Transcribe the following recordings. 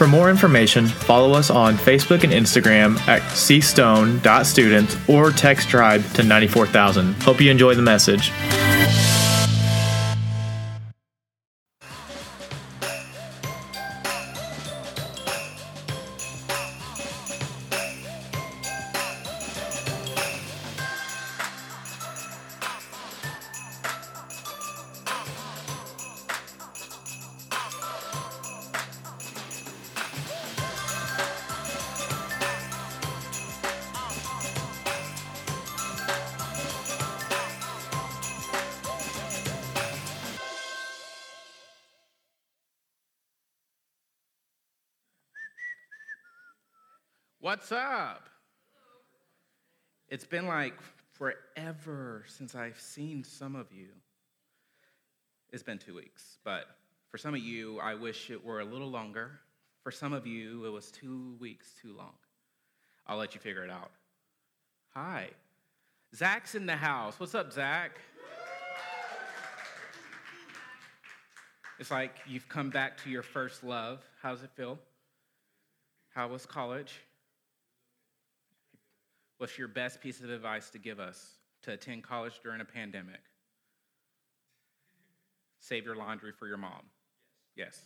For more information, follow us on Facebook and Instagram at cstone.students or text tribe to 94000. Hope you enjoy the message. What's up? It's been like forever since I've seen some of you. It's been two weeks, but for some of you, I wish it were a little longer. For some of you, it was two weeks too long. I'll let you figure it out. Hi. Zach's in the house. What's up, Zach? It's like you've come back to your first love. How does it feel? How was college? What's your best piece of advice to give us to attend college during a pandemic? Save your laundry for your mom. Yes.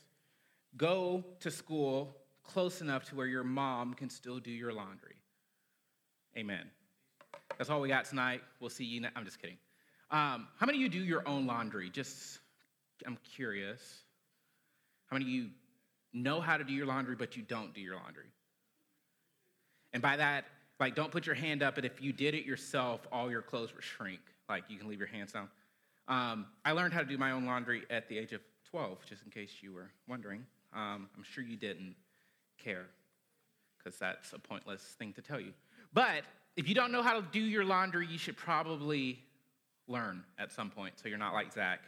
Go to school close enough to where your mom can still do your laundry. Amen. That's all we got tonight. We'll see you. I'm just kidding. Um, how many of you do your own laundry? Just, I'm curious. How many of you know how to do your laundry, but you don't do your laundry? And by that, like, don't put your hand up, but if you did it yourself, all your clothes would shrink. Like, you can leave your hands down. Um, I learned how to do my own laundry at the age of 12, just in case you were wondering. Um, I'm sure you didn't care, because that's a pointless thing to tell you. But if you don't know how to do your laundry, you should probably learn at some point so you're not like Zach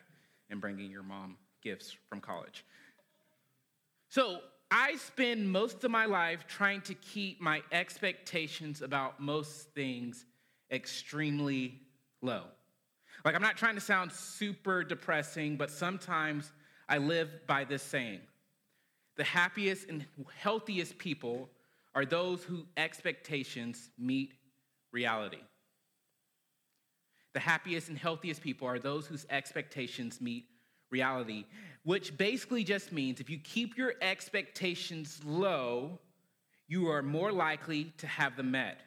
and bringing your mom gifts from college. So, I spend most of my life trying to keep my expectations about most things extremely low. Like, I'm not trying to sound super depressing, but sometimes I live by this saying the happiest and healthiest people are those whose expectations meet reality. The happiest and healthiest people are those whose expectations meet reality, which basically just means if you keep your expectations low, you are more likely to have them met.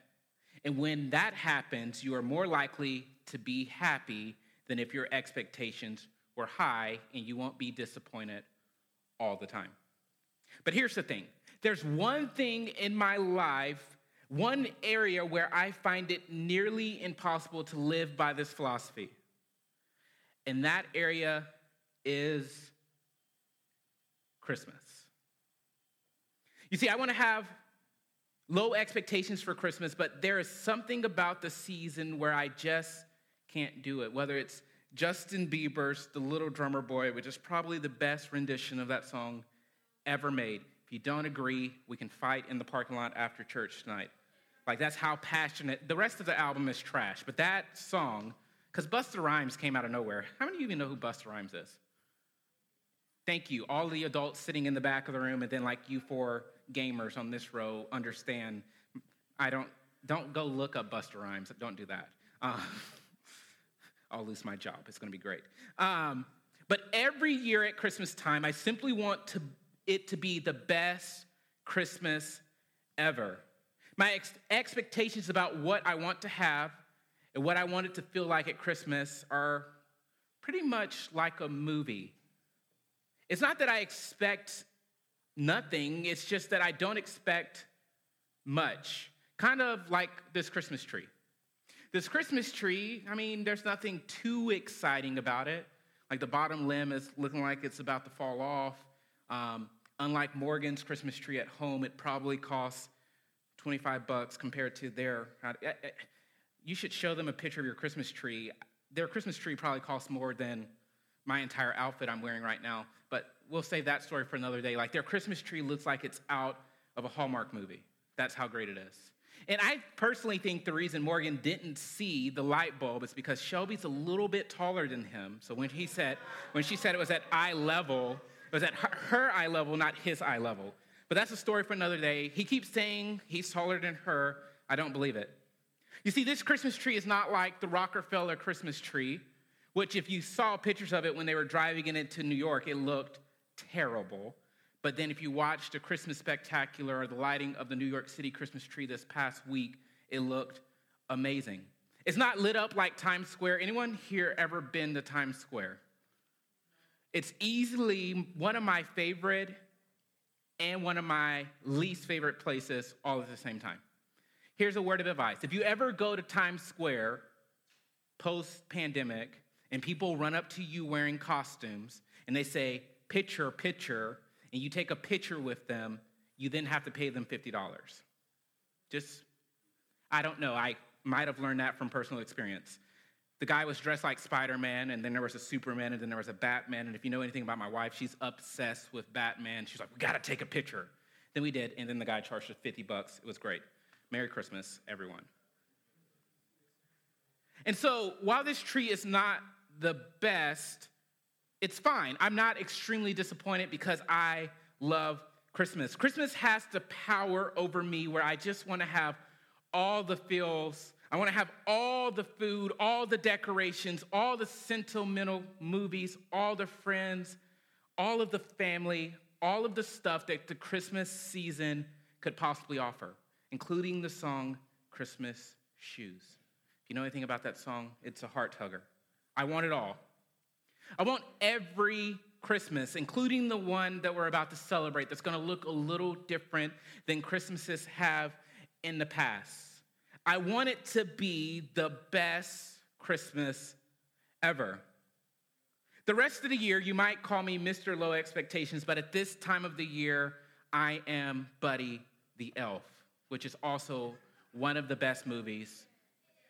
And when that happens, you are more likely to be happy than if your expectations were high and you won't be disappointed all the time. But here's the thing there's one thing in my life, one area where I find it nearly impossible to live by this philosophy. And that area is Christmas. You see, I want to have low expectations for Christmas, but there is something about the season where I just can't do it. Whether it's Justin Bieber's The Little Drummer Boy, which is probably the best rendition of that song ever made. If you don't agree, we can fight in the parking lot after church tonight. Like, that's how passionate. The rest of the album is trash, but that song, because Busta Rhymes came out of nowhere. How many of you even know who Busta Rhymes is? Thank you. All the adults sitting in the back of the room, and then like you four gamers on this row understand. I don't don't go look up Busta Rhymes. Don't do that. Uh, I'll lose my job. It's going to be great. Um, but every year at Christmas time, I simply want to, it to be the best Christmas ever. My ex- expectations about what I want to have and what I want it to feel like at Christmas are pretty much like a movie. It's not that I expect nothing, it's just that I don't expect much. Kind of like this Christmas tree. This Christmas tree, I mean, there's nothing too exciting about it. Like the bottom limb is looking like it's about to fall off. Um, unlike Morgan's Christmas tree at home, it probably costs 25 bucks compared to their. You should show them a picture of your Christmas tree. Their Christmas tree probably costs more than my entire outfit I'm wearing right now, we'll save that story for another day. Like their Christmas tree looks like it's out of a Hallmark movie. That's how great it is. And I personally think the reason Morgan didn't see the light bulb is because Shelby's a little bit taller than him. So when he said, when she said it was at eye level, it was at her, eye level, not his eye level. But that's a story for another day. He keeps saying he's taller than her. I don't believe it. You see, this Christmas tree is not like the Rockefeller Christmas tree, which, if you saw pictures of it when they were driving it into New York, it looked terrible. But then, if you watched a Christmas spectacular or the lighting of the New York City Christmas tree this past week, it looked amazing. It's not lit up like Times Square. Anyone here ever been to Times Square? It's easily one of my favorite and one of my least favorite places all at the same time. Here's a word of advice if you ever go to Times Square post pandemic and people run up to you wearing costumes and they say, picture, picture, and you take a picture with them, you then have to pay them $50. Just, I don't know. I might have learned that from personal experience. The guy was dressed like Spider Man, and then there was a Superman, and then there was a Batman. And if you know anything about my wife, she's obsessed with Batman. She's like, we gotta take a picture. Then we did, and then the guy charged us 50 bucks. It was great. Merry Christmas, everyone. And so, while this tree is not the best, it's fine. I'm not extremely disappointed because I love Christmas. Christmas has the power over me where I just want to have all the feels. I want to have all the food, all the decorations, all the sentimental movies, all the friends, all of the family, all of the stuff that the Christmas season could possibly offer, including the song Christmas Shoes. If you know anything about that song, it's a heart hugger. I want it all. I want every Christmas, including the one that we're about to celebrate, that's gonna look a little different than Christmases have in the past. I want it to be the best Christmas ever. The rest of the year, you might call me Mr. Low Expectations, but at this time of the year, I am Buddy the Elf, which is also one of the best movies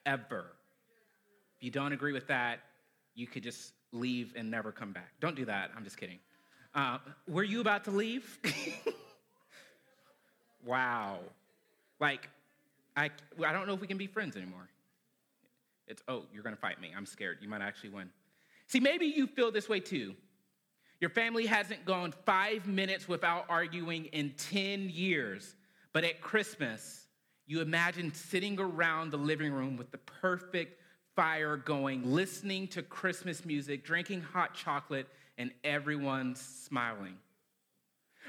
ever. If you don't agree with that, you could just leave and never come back. Don't do that. I'm just kidding. Uh, were you about to leave? wow. Like, I, I don't know if we can be friends anymore. It's, oh, you're gonna fight me. I'm scared. You might actually win. See, maybe you feel this way too. Your family hasn't gone five minutes without arguing in 10 years, but at Christmas, you imagine sitting around the living room with the perfect fire going, listening to Christmas music, drinking hot chocolate, and everyone's smiling.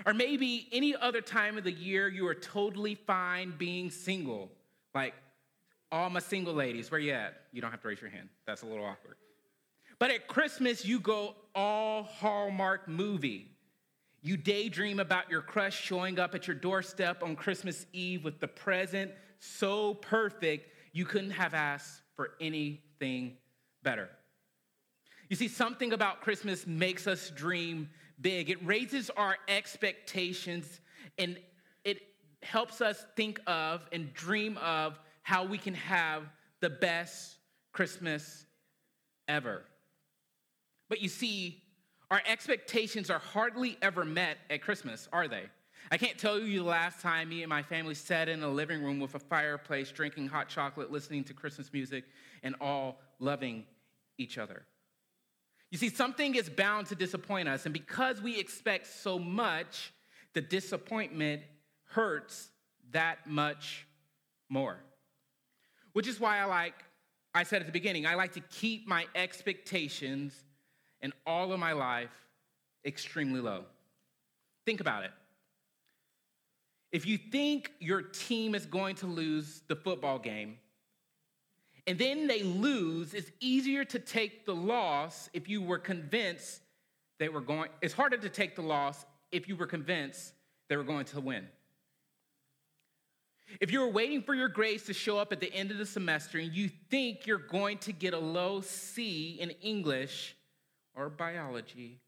Or maybe any other time of the year you are totally fine being single. Like, all my single ladies, where you at? You don't have to raise your hand. That's a little awkward. But at Christmas, you go all Hallmark movie. You daydream about your crush showing up at your doorstep on Christmas Eve with the present so perfect you couldn't have asked for anything better. You see, something about Christmas makes us dream big. It raises our expectations and it helps us think of and dream of how we can have the best Christmas ever. But you see, our expectations are hardly ever met at Christmas, are they? I can't tell you the last time me and my family sat in a living room with a fireplace, drinking hot chocolate, listening to Christmas music, and all loving each other. You see, something is bound to disappoint us, and because we expect so much, the disappointment hurts that much more. Which is why I like, I said at the beginning, I like to keep my expectations in all of my life extremely low. Think about it. If you think your team is going to lose the football game, and then they lose, it's easier to take the loss if you were convinced they were going, it's harder to take the loss if you were convinced they were going to win. If you're waiting for your grades to show up at the end of the semester and you think you're going to get a low C in English or biology,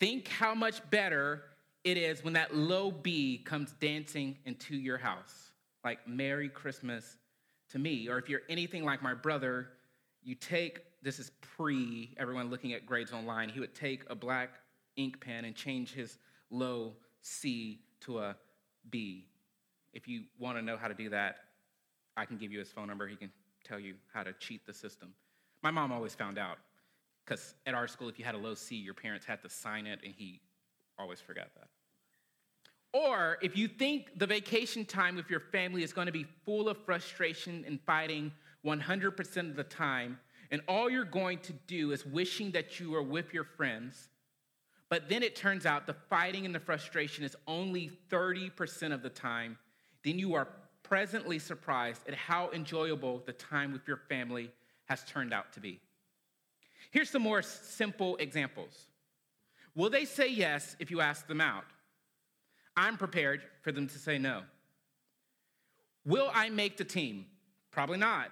think how much better it is when that low B comes dancing into your house. like Merry Christmas to me. Or if you're anything like my brother, you take this is pre everyone looking at grades online, he would take a black ink pen and change his low C to a B. If you want to know how to do that, I can give you his phone number. He can tell you how to cheat the system. My mom always found out because at our school, if you had a low C, your parents had to sign it, and he always forgot that. Or if you think the vacation time with your family is going to be full of frustration and fighting 100% of the time, and all you're going to do is wishing that you were with your friends, but then it turns out the fighting and the frustration is only 30% of the time, then you are presently surprised at how enjoyable the time with your family has turned out to be. Here's some more simple examples. Will they say yes if you ask them out? I'm prepared for them to say no. Will I make the team? Probably not.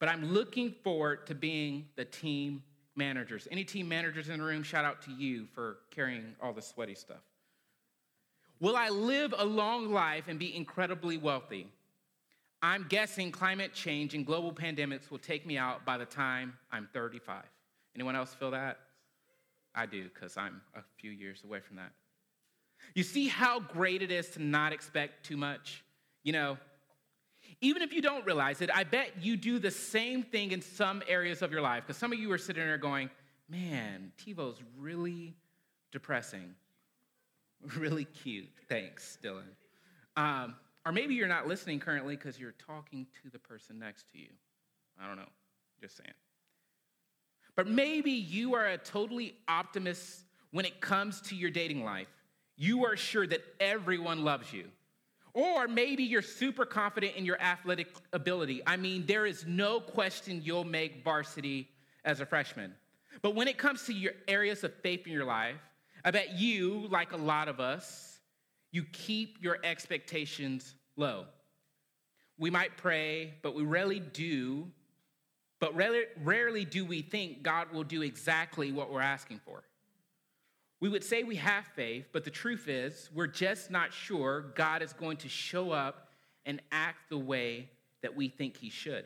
But I'm looking forward to being the team managers. Any team managers in the room, shout out to you for carrying all the sweaty stuff. Will I live a long life and be incredibly wealthy? I'm guessing climate change and global pandemics will take me out by the time I'm 35. Anyone else feel that? I do, because I'm a few years away from that. You see how great it is to not expect too much? You know, even if you don't realize it, I bet you do the same thing in some areas of your life, because some of you are sitting there going, man, TiVo's really depressing. Really cute. Thanks, Dylan. Um, or maybe you're not listening currently because you're talking to the person next to you. I don't know. Just saying. But maybe you are a totally optimist when it comes to your dating life. You are sure that everyone loves you. Or maybe you're super confident in your athletic ability. I mean, there is no question you'll make varsity as a freshman. But when it comes to your areas of faith in your life, I bet you, like a lot of us, you keep your expectations low. We might pray, but we rarely do, but rarely, rarely do we think God will do exactly what we're asking for. We would say we have faith, but the truth is, we're just not sure God is going to show up and act the way that we think He should.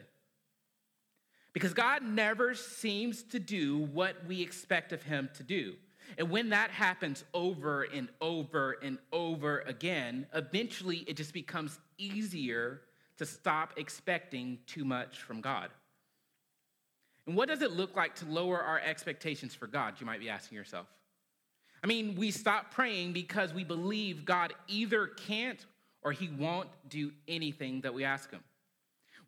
Because God never seems to do what we expect of Him to do. And when that happens over and over and over again, eventually it just becomes easier to stop expecting too much from God. And what does it look like to lower our expectations for God, you might be asking yourself? I mean, we stop praying because we believe God either can't or he won't do anything that we ask him.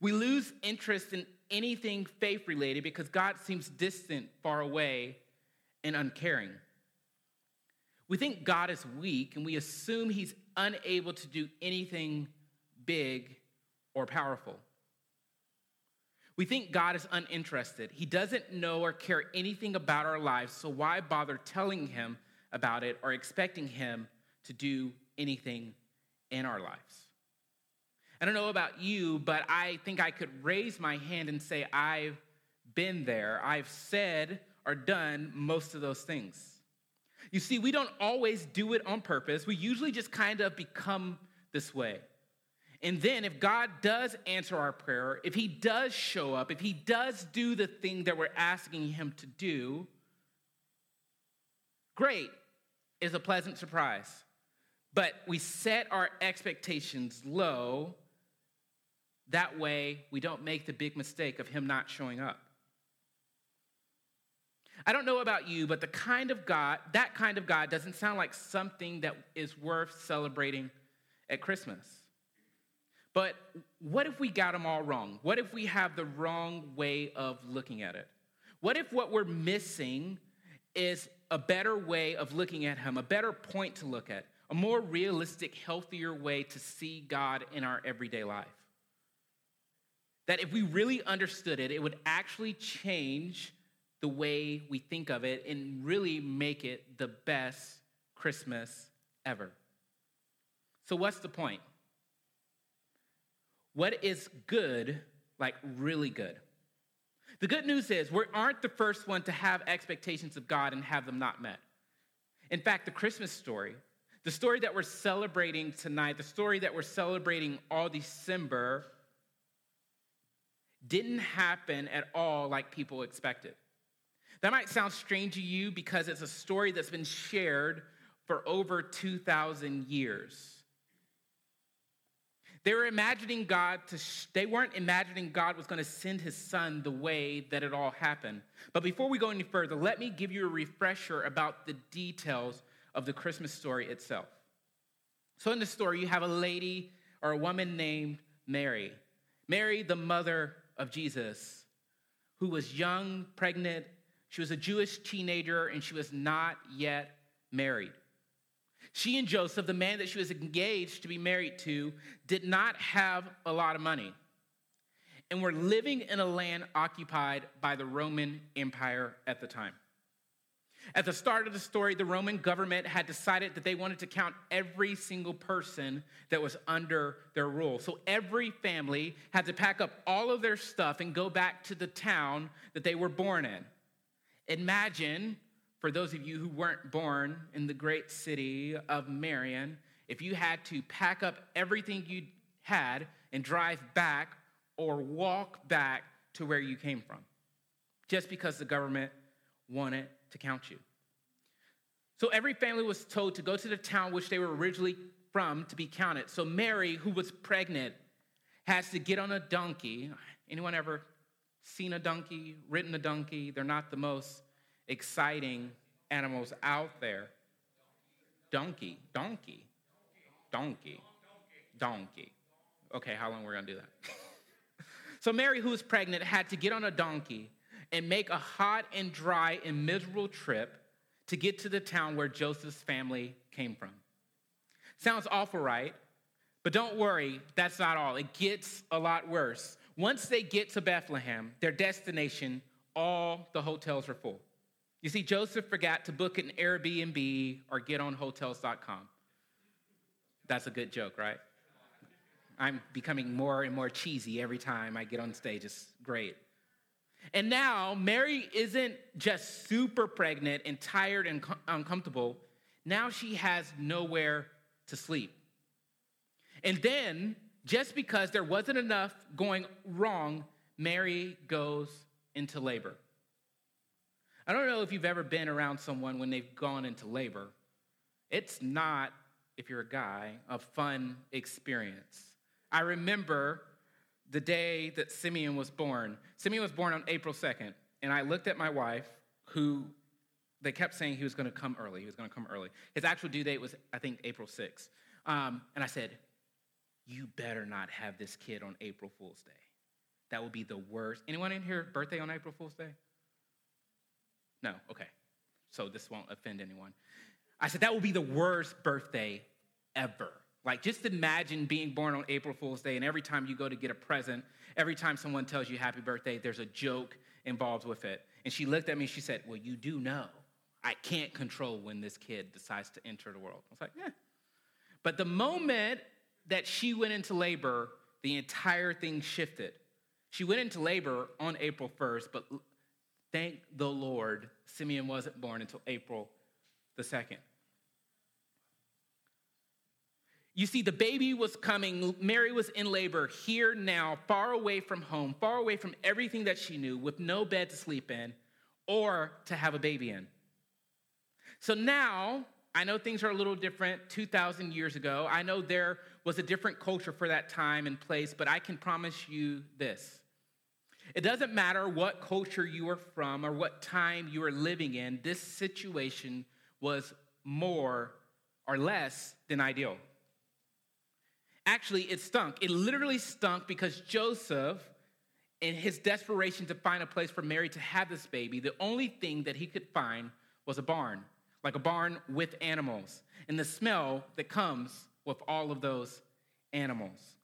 We lose interest in anything faith related because God seems distant, far away, and uncaring. We think God is weak and we assume he's unable to do anything big or powerful. We think God is uninterested. He doesn't know or care anything about our lives, so why bother telling him about it or expecting him to do anything in our lives? I don't know about you, but I think I could raise my hand and say, I've been there. I've said or done most of those things. You see, we don't always do it on purpose. We usually just kind of become this way. And then, if God does answer our prayer, if He does show up, if He does do the thing that we're asking Him to do, great is a pleasant surprise. But we set our expectations low. That way, we don't make the big mistake of Him not showing up. I don't know about you, but the kind of God, that kind of God doesn't sound like something that is worth celebrating at Christmas. But what if we got them all wrong? What if we have the wrong way of looking at it? What if what we're missing is a better way of looking at Him, a better point to look at, a more realistic, healthier way to see God in our everyday life? That if we really understood it, it would actually change the way we think of it and really make it the best Christmas ever. So, what's the point? What is good, like really good? The good news is we aren't the first one to have expectations of God and have them not met. In fact, the Christmas story The story that we're celebrating tonight, the story that we're celebrating all December, didn't happen at all like people expected. That might sound strange to you because it's a story that's been shared for over 2,000 years. They were imagining God to, sh- they weren't imagining God was going to send his son the way that it all happened. But before we go any further, let me give you a refresher about the details of the Christmas story itself. So, in the story, you have a lady or a woman named Mary. Mary, the mother of Jesus, who was young, pregnant. She was a Jewish teenager and she was not yet married. She and Joseph, the man that she was engaged to be married to, did not have a lot of money and were living in a land occupied by the Roman Empire at the time. At the start of the story, the Roman government had decided that they wanted to count every single person that was under their rule. So every family had to pack up all of their stuff and go back to the town that they were born in. Imagine for those of you who weren't born in the great city of Marion, if you had to pack up everything you had and drive back or walk back to where you came from, just because the government wanted to count you. So every family was told to go to the town which they were originally from to be counted. So Mary, who was pregnant, has to get on a donkey. Anyone ever seen a donkey, ridden a donkey? They're not the most exciting animals out there. Donkey, donkey, donkey, donkey. Okay, how long we're gonna do that? so Mary, who was pregnant, had to get on a donkey and make a hot and dry and miserable trip to get to the town where Joseph's family came from. Sounds awful, right? But don't worry, that's not all. It gets a lot worse. Once they get to Bethlehem, their destination, all the hotels are full. You see, Joseph forgot to book an Airbnb or get on hotels.com. That's a good joke, right? I'm becoming more and more cheesy every time I get on stage. It's great. And now, Mary isn't just super pregnant and tired and uncomfortable. Now she has nowhere to sleep. And then, just because there wasn't enough going wrong, Mary goes into labor. I don't know if you've ever been around someone when they've gone into labor. It's not, if you're a guy, a fun experience. I remember the day that Simeon was born. Simeon was born on April 2nd, and I looked at my wife, who they kept saying he was going to come early. He was going to come early. His actual due date was, I think, April 6th. Um, and I said, You better not have this kid on April Fool's Day. That would be the worst. Anyone in here birthday on April Fool's Day? No, okay. So this won't offend anyone. I said, that will be the worst birthday ever. Like, just imagine being born on April Fool's Day, and every time you go to get a present, every time someone tells you happy birthday, there's a joke involved with it. And she looked at me, and she said, Well, you do know I can't control when this kid decides to enter the world. I was like, Yeah. But the moment that she went into labor, the entire thing shifted. She went into labor on April 1st, but Thank the Lord, Simeon wasn't born until April the 2nd. You see, the baby was coming. Mary was in labor here now, far away from home, far away from everything that she knew, with no bed to sleep in or to have a baby in. So now, I know things are a little different 2,000 years ago. I know there was a different culture for that time and place, but I can promise you this it doesn't matter what culture you are from or what time you are living in, this situation was more or less than ideal. Actually, it stunk. It literally stunk because Joseph, in his desperation to find a place for Mary to have this baby, the only thing that he could find was a barn, like a barn with animals, and the smell that comes with all of those animals.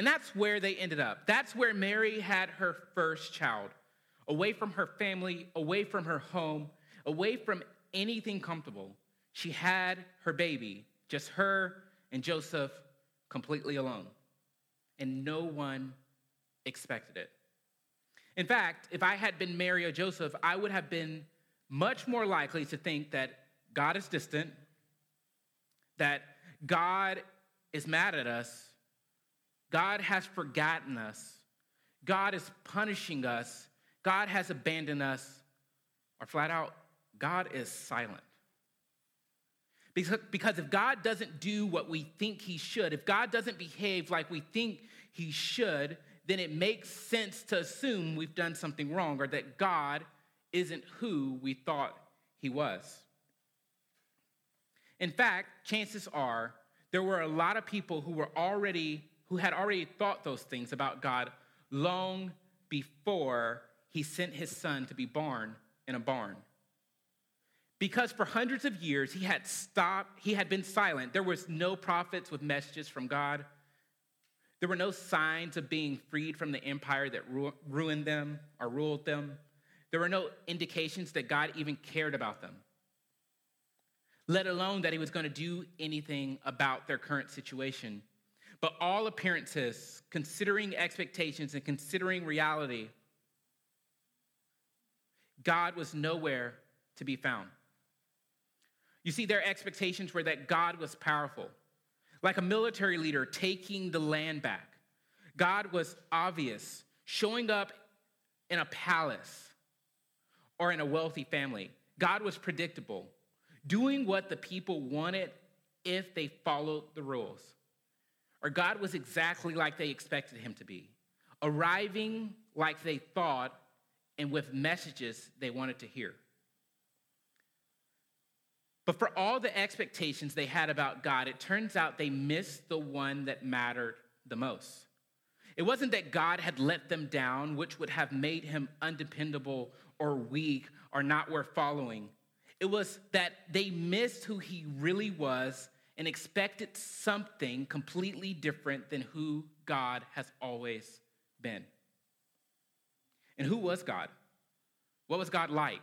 And that's where they ended up. That's where Mary had her first child, away from her family, away from her home, away from anything comfortable. She had her baby, just her and Joseph completely alone. And no one expected it. In fact, if I had been Mary or Joseph, I would have been much more likely to think that God is distant, that God is mad at us, God has forgotten us, God is punishing us, God has abandoned us, or flat out, God is silent. Because, if God doesn't do what we think he should, if God doesn't behave like we think he should, then it makes sense to assume we've done something wrong or that God isn't who we thought he was. In fact, chances are there were a lot of people who were already who had already thought those things about God long before he sent his son to be born in a barn. Because for hundreds of years he had stopped, he had been silent. There was no prophets with messages from God. There were no signs of being freed from the empire that ru- ruined them or ruled them. There were no indications that God even cared about them, let alone that he was going to do anything about their current situation. But all appearances, considering expectations and considering reality, God was nowhere to be found. You see, their expectations were that God was powerful, like a military leader taking the land back. God was obvious, showing up in a palace or in a wealthy family. God was predictable, doing what the people wanted if they followed the rules. Or God was exactly like they expected him to be, arriving like they thought and with messages they wanted to hear. But for all the expectations they had about God, it turns out they missed the one that mattered the most. It wasn't that God had let them down, which would have made him undependable or weak or not worth following. It was that they missed who he really was and expected something completely different than who God has always been. And who was God? What was God like?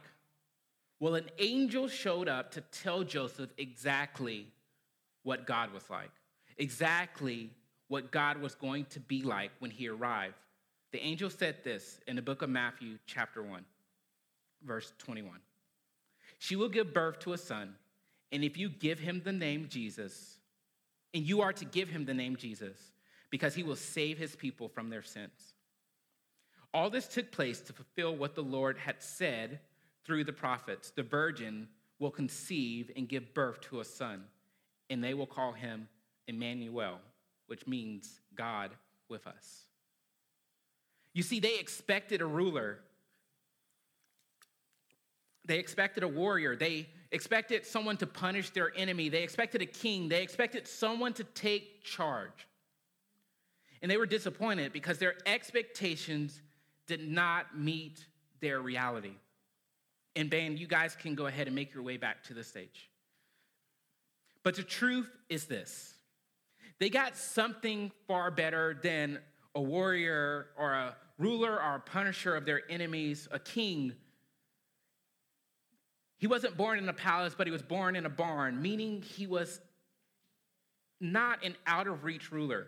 Well, an angel showed up to tell Joseph exactly what God was like, exactly what God was going to be like when he arrived. The angel said this in the book of Matthew, chapter 1, verse 21. She will give birth to a son, and if you give him the name Jesus, and you are to give him the name Jesus, because he will save his people from their sins. All this took place to fulfill what the Lord had said through the prophets the virgin will conceive and give birth to a son, and they will call him Emmanuel, which means God with us. You see, they expected a ruler, they expected a warrior, they expected someone to punish their enemy, they expected a king, they expected someone to take charge. And they were disappointed because their expectations did not meet their reality. And band, you guys can go ahead and make your way back to the stage. But the truth is this they got something far better than a warrior or a ruler or a punisher of their enemies, a king. He wasn't born in a palace, but he was born in a barn, meaning he was not an out of reach ruler.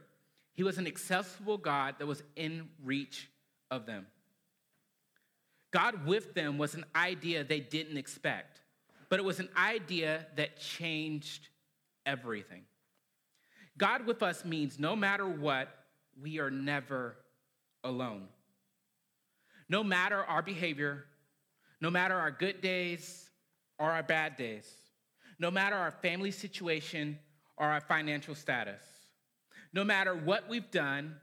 He was an accessible God that was in reach of them. God with them was an idea they didn't expect, but it was an idea that changed everything. God with us means no matter what, we are never alone. No matter our behavior, no matter our good days or our bad days, no matter our family situation or our financial status, no matter what we've done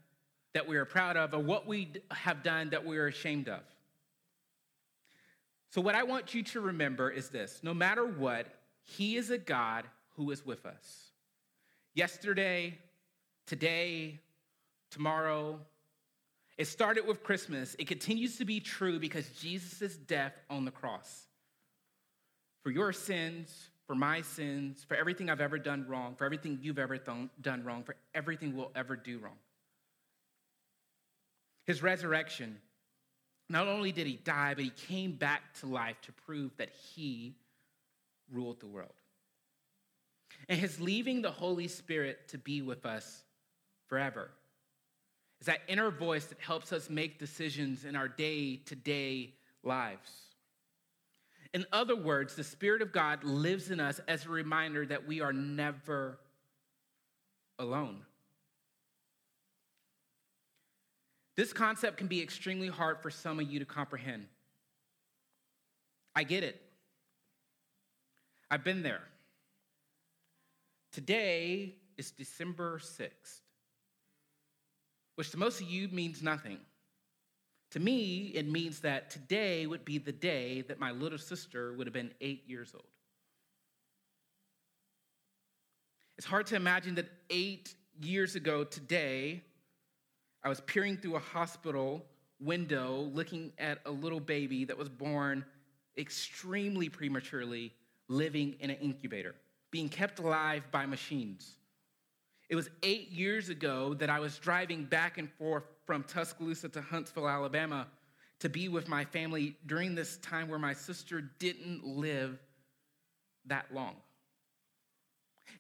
that we are proud of or what we have done that we are ashamed of. So, what I want you to remember is this no matter what, He is a God who is with us. Yesterday, today, tomorrow. It started with Christmas. It continues to be true because Jesus' death on the cross. For your sins, for my sins, for everything I've ever done wrong, for everything you've ever th- done wrong, for everything we'll ever do wrong. His resurrection not only did he die, but he came back to life to prove that he ruled the world. And his leaving the Holy Spirit to be with us forever is that inner voice that helps us make decisions in our day to day lives. In other words, the Spirit of God lives in us as a reminder that we are never alone. This concept can be extremely hard for some of you to comprehend. I get it. I've been there. Today is December 6th, which to most of you means nothing. To me, it means that today would be the day that my little sister would have been eight years old. It's hard to imagine that eight years ago today, I was peering through a hospital window looking at a little baby that was born extremely prematurely, living in an incubator, being kept alive by machines. It was eight years ago that I was driving back and forth from Tuscaloosa to Huntsville, Alabama, to be with my family during this time where my sister didn't live that long.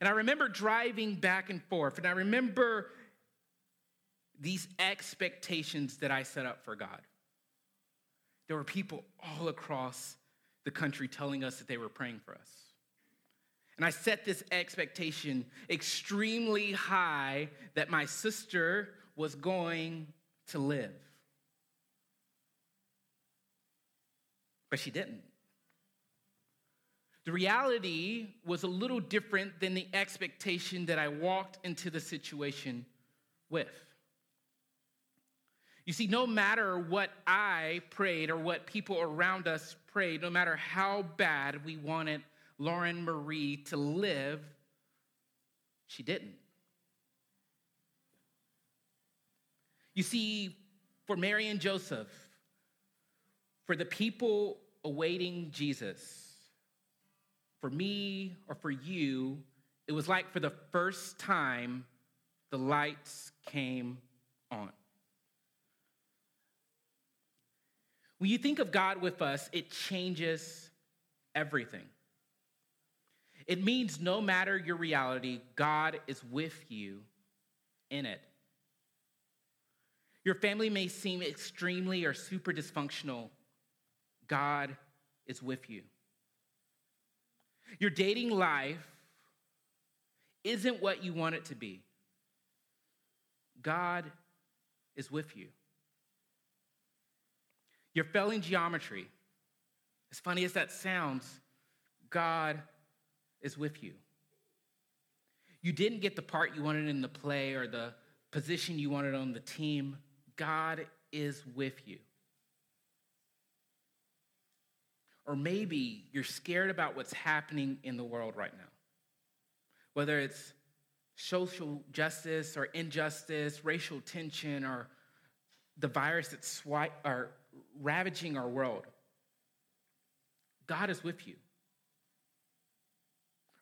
And I remember driving back and forth, and I remember these expectations that I set up for God. There were people all across the country telling us that they were praying for us. And I set this expectation extremely high that my sister was going to live. But she didn't. The reality was a little different than the expectation that I walked into the situation with. You see, no matter what I prayed or what people around us prayed, no matter how bad we wanted Lauren Marie to live, she didn't. You see, for Mary and Joseph, for the people awaiting Jesus, for me or for you, it was like for the first time the lights came on. When you think of God with us, it changes everything. It means no matter your reality, God is with you in it. Your family may seem extremely or super dysfunctional. God is with you. Your dating life isn't what you want it to be. God is with you. You're failing geometry. As funny as that sounds, God is with you. You didn't get the part you wanted in the play or the position you wanted on the team. God is with you. Or maybe you're scared about what's happening in the world right now. Whether it's social justice or injustice, racial tension, or the virus that's swi- or ravaging our world. God is with you.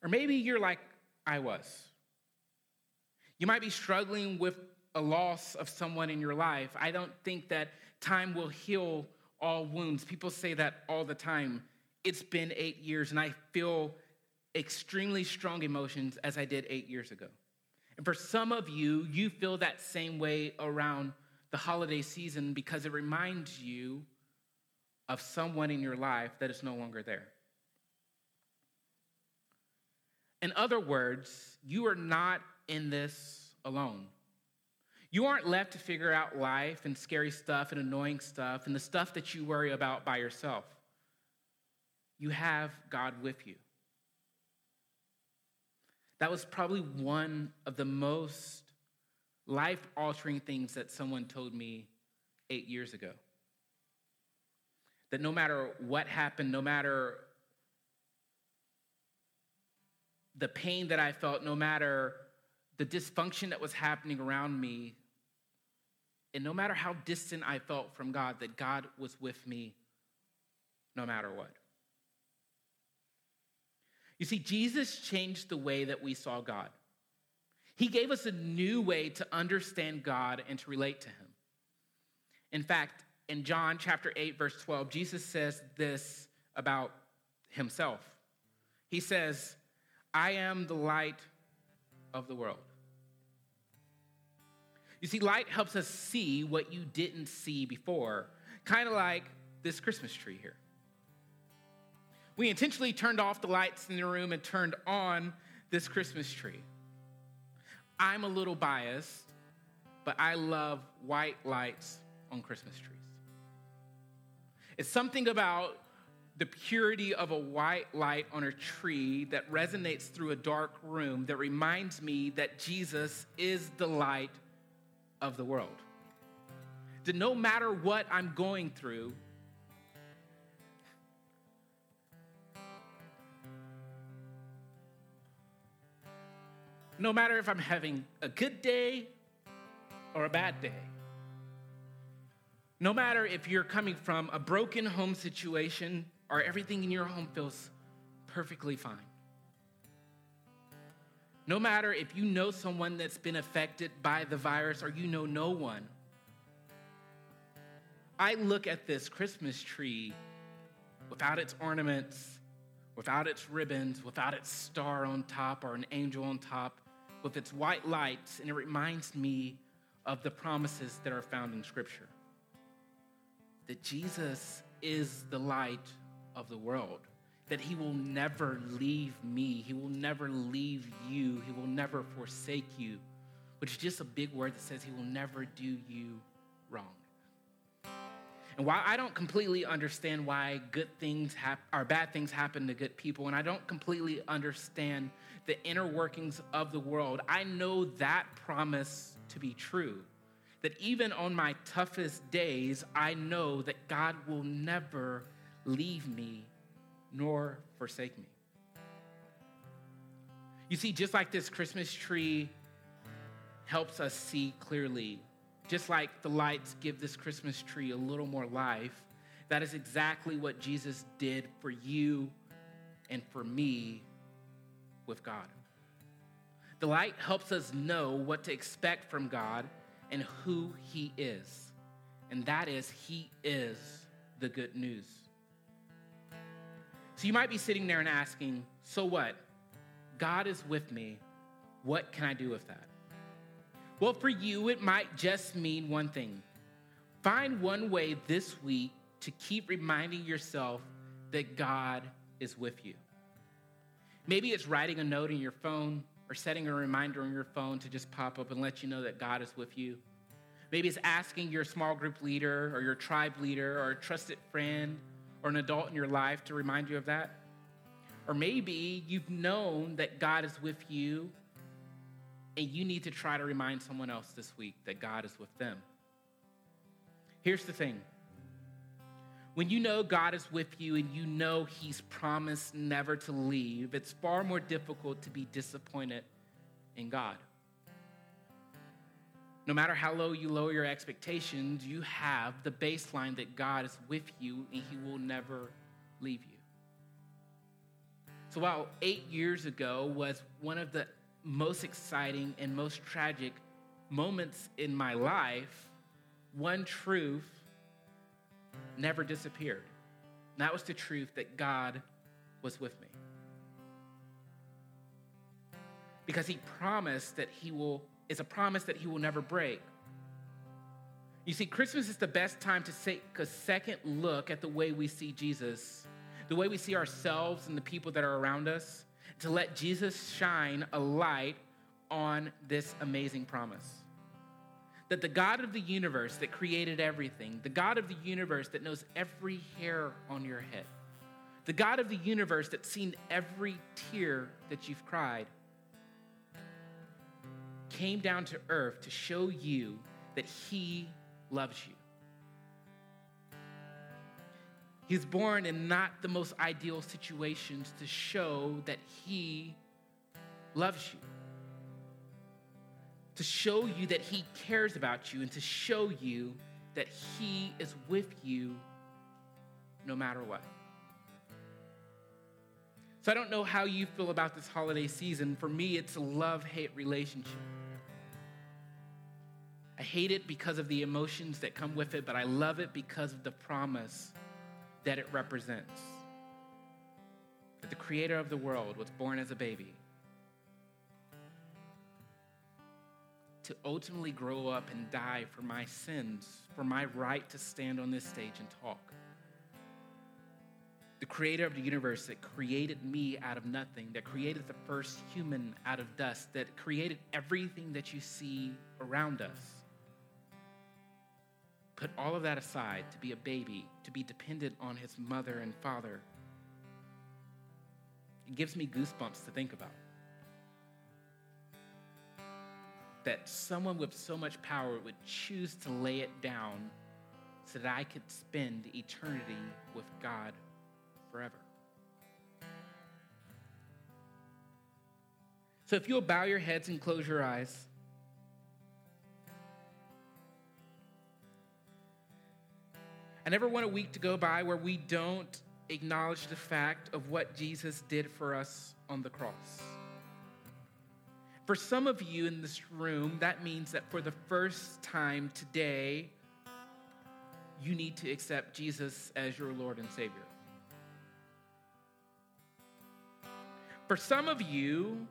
Or maybe you're like I was. You might be struggling with a loss of someone in your life. I don't think that time will heal all wounds. People say that all the time. It's been eight years, and I feel extremely strong emotions as I did eight years ago. And for some of you, you feel that same way around the holiday season because it reminds you of someone in your life that is no longer there. In other words, you are not in this alone. You aren't left to figure out life and scary stuff and annoying stuff and the stuff that you worry about by yourself. You have God with you. That was probably one of the most life altering things that someone told me eight years ago. That no matter what happened, no matter the pain that I felt, no matter the dysfunction that was happening around me, and no matter how distant I felt from God, that God was with me no matter what. You see, Jesus changed the way that we saw God. He gave us a new way to understand God and to relate to Him. In fact, in John chapter 8, verse 12, Jesus says this about Himself. He says, I am the light of the world. You see, light helps us see what you didn't see before, kind of like this Christmas tree here. we intentionally turned off the lights in the room and turned on this Christmas tree. I'm a little biased, but I love white lights on Christmas trees. It's something about the purity of a white light on a tree that resonates through a dark room that reminds me that Jesus is the light of the world. That no matter what I'm going through, no matter if I'm having a good day or a bad day, no matter if you're coming from a broken home situation or everything in your home feels perfectly fine. No matter if you know someone that's been affected by the virus or you know no one, I look at this Christmas tree without its ornaments, without its ribbons, without its star on top or an angel on top, with its white lights, and it reminds me of the promises that are found in Scripture. That Jesus is the light of the world, that he will never leave me, he will never leave you, he will never forsake you, which is just a big word that says he will never do you wrong. And while I don't completely understand why good things hap- or bad things happen to good people, and I don't completely understand the inner workings of the world, I know that promise to be true. That even on my toughest days, I know that God will never leave me nor forsake me. You see, just like this Christmas tree helps us see clearly just like the lights give this Christmas tree a little more life, that is exactly what Jesus did for you and for me with God. The light helps us know what to expect from God and who He is. And that is, He is the good news. So you might be sitting there and asking, so what? God is with me. What can I do with that? Well, for you, it might just mean one thing. Find one way this week to keep reminding yourself that God is with you. Maybe it's writing a note in your phone or setting a reminder on your phone to just pop up and let you know that God is with you. Maybe it's asking your small group leader or your tribe leader or a trusted friend or an adult in your life to remind you of that. Or maybe you've known that God is with you and you need to try to remind someone else this week that God is with them. Here's the thing when you know God is with you and you know He's promised never to leave, it's far more difficult to be disappointed in God. No matter how low you lower your expectations, you have the baseline that God is with you and He will never leave you. So, while eight years ago was one of the most exciting and most tragic moments in my life, one truth never disappeared. And that was the truth that God was with me. Because he promised that he will, is a promise that he will never break. You see, Christmas is the best time to take a second look at the way we see Jesus, the way we see ourselves and the people that are around us, to let Jesus shine a light on this amazing promise. That the God of the universe that created everything, the God of the universe that knows every hair on your head, the God of the universe that's seen every tear that you've cried, came down to earth to show you that He loves you. He's born in not the most ideal situations to show that He loves you. To show you that He cares about you and to show you that He is with you no matter what. So I don't know how you feel about this holiday season. For me, it's a love hate relationship. I hate it because of the emotions that come with it, but I love it because of the promise that it represents. That the creator of the world was born as a baby to ultimately grow up and die for my sins, for my right to stand on this stage and talk. the creator of the universe that created me out of nothing, that created the first human out of dust, that created everything that you see around us, put all of that aside to be a baby, to be dependent on his mother and father. It gives me goosebumps to think about. That someone with so much power would choose to lay it down so that I could spend eternity with God forever. So if you'll bow your heads and close your eyes. I never want a week to go by where we don't acknowledge the fact of what Jesus did for us on the cross. For some of you in this room, that means that for the first time today, you need to accept Jesus as your Lord and Savior. For some of you,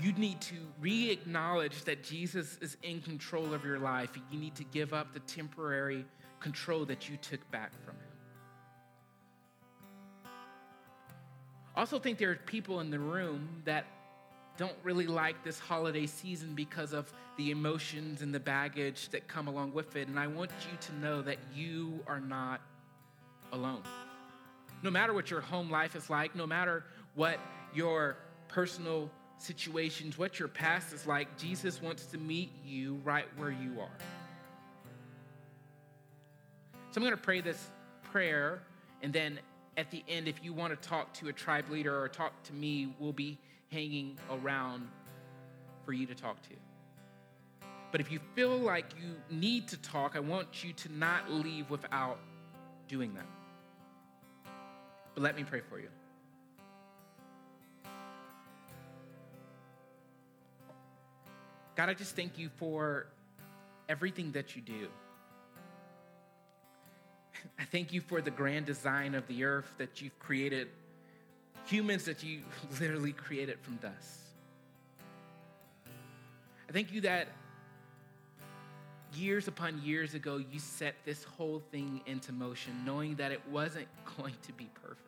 you need to re acknowledge that Jesus is in control of your life. You need to give up the temporary control that you took back from him. I also think there are people in the room that don't really like this holiday season because of the emotions and the baggage that come along with it. And I want you to know that you are not alone. No matter what your home life is like, no matter what your personal situations, what your past is like, Jesus wants to meet you right where you are. So I'm going to pray this prayer, and then at the end, if you want to talk to a tribe leader or talk to me, we'll be hanging around for you to talk to. But if you feel like you need to talk, I want you to not leave without doing that. But let me pray for you. God, I just thank you for everything that you do. I thank you for the grand design of the earth that you've created, humans that you literally created from dust. I thank you that years upon years ago, you set this whole thing into motion, knowing that it wasn't going to be perfect.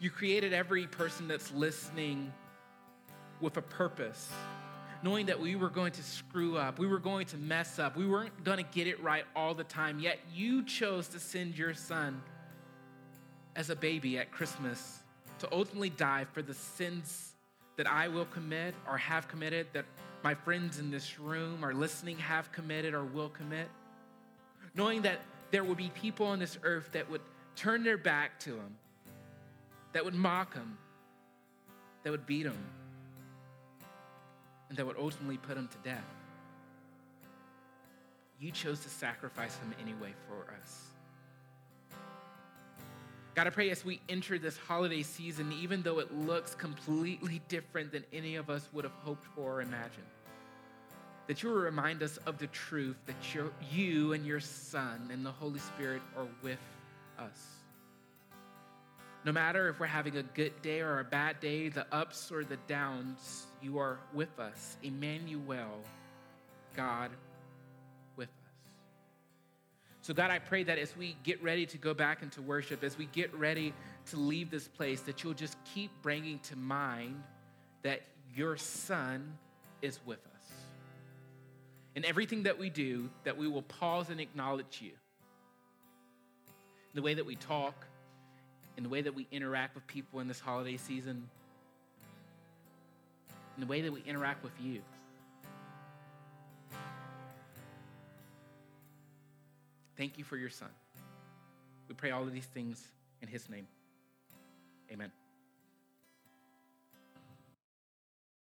You created every person that's listening with a purpose, knowing that we were going to screw up, we were going to mess up, we weren't going to get it right all the time, yet you chose to send your son as a baby at Christmas to ultimately die for the sins that I will commit or have committed, that my friends in this room are listening have committed or will commit. Knowing that there will be people on this earth that would turn their back to him, that would mock him, that would beat him, that would ultimately put him to death. You chose to sacrifice him anyway for us. God, I pray as we enter this holiday season, even though it looks completely different than any of us would have hoped for or imagined, that you will remind us of the truth that you and your Son and the Holy Spirit are with us. No matter if we're having a good day or a bad day, the ups or the downs, you are with us. Emmanuel, God with us. So, God, I pray that as we get ready to go back into worship, as we get ready to leave this place, that you'll just keep bringing to mind that your Son is with us. In everything that we do, that we will pause and acknowledge you. The way that we talk, in the way that we interact with people in this holiday season, in the way that we interact with you. Thank you for your son. We pray all of these things in his name. Amen.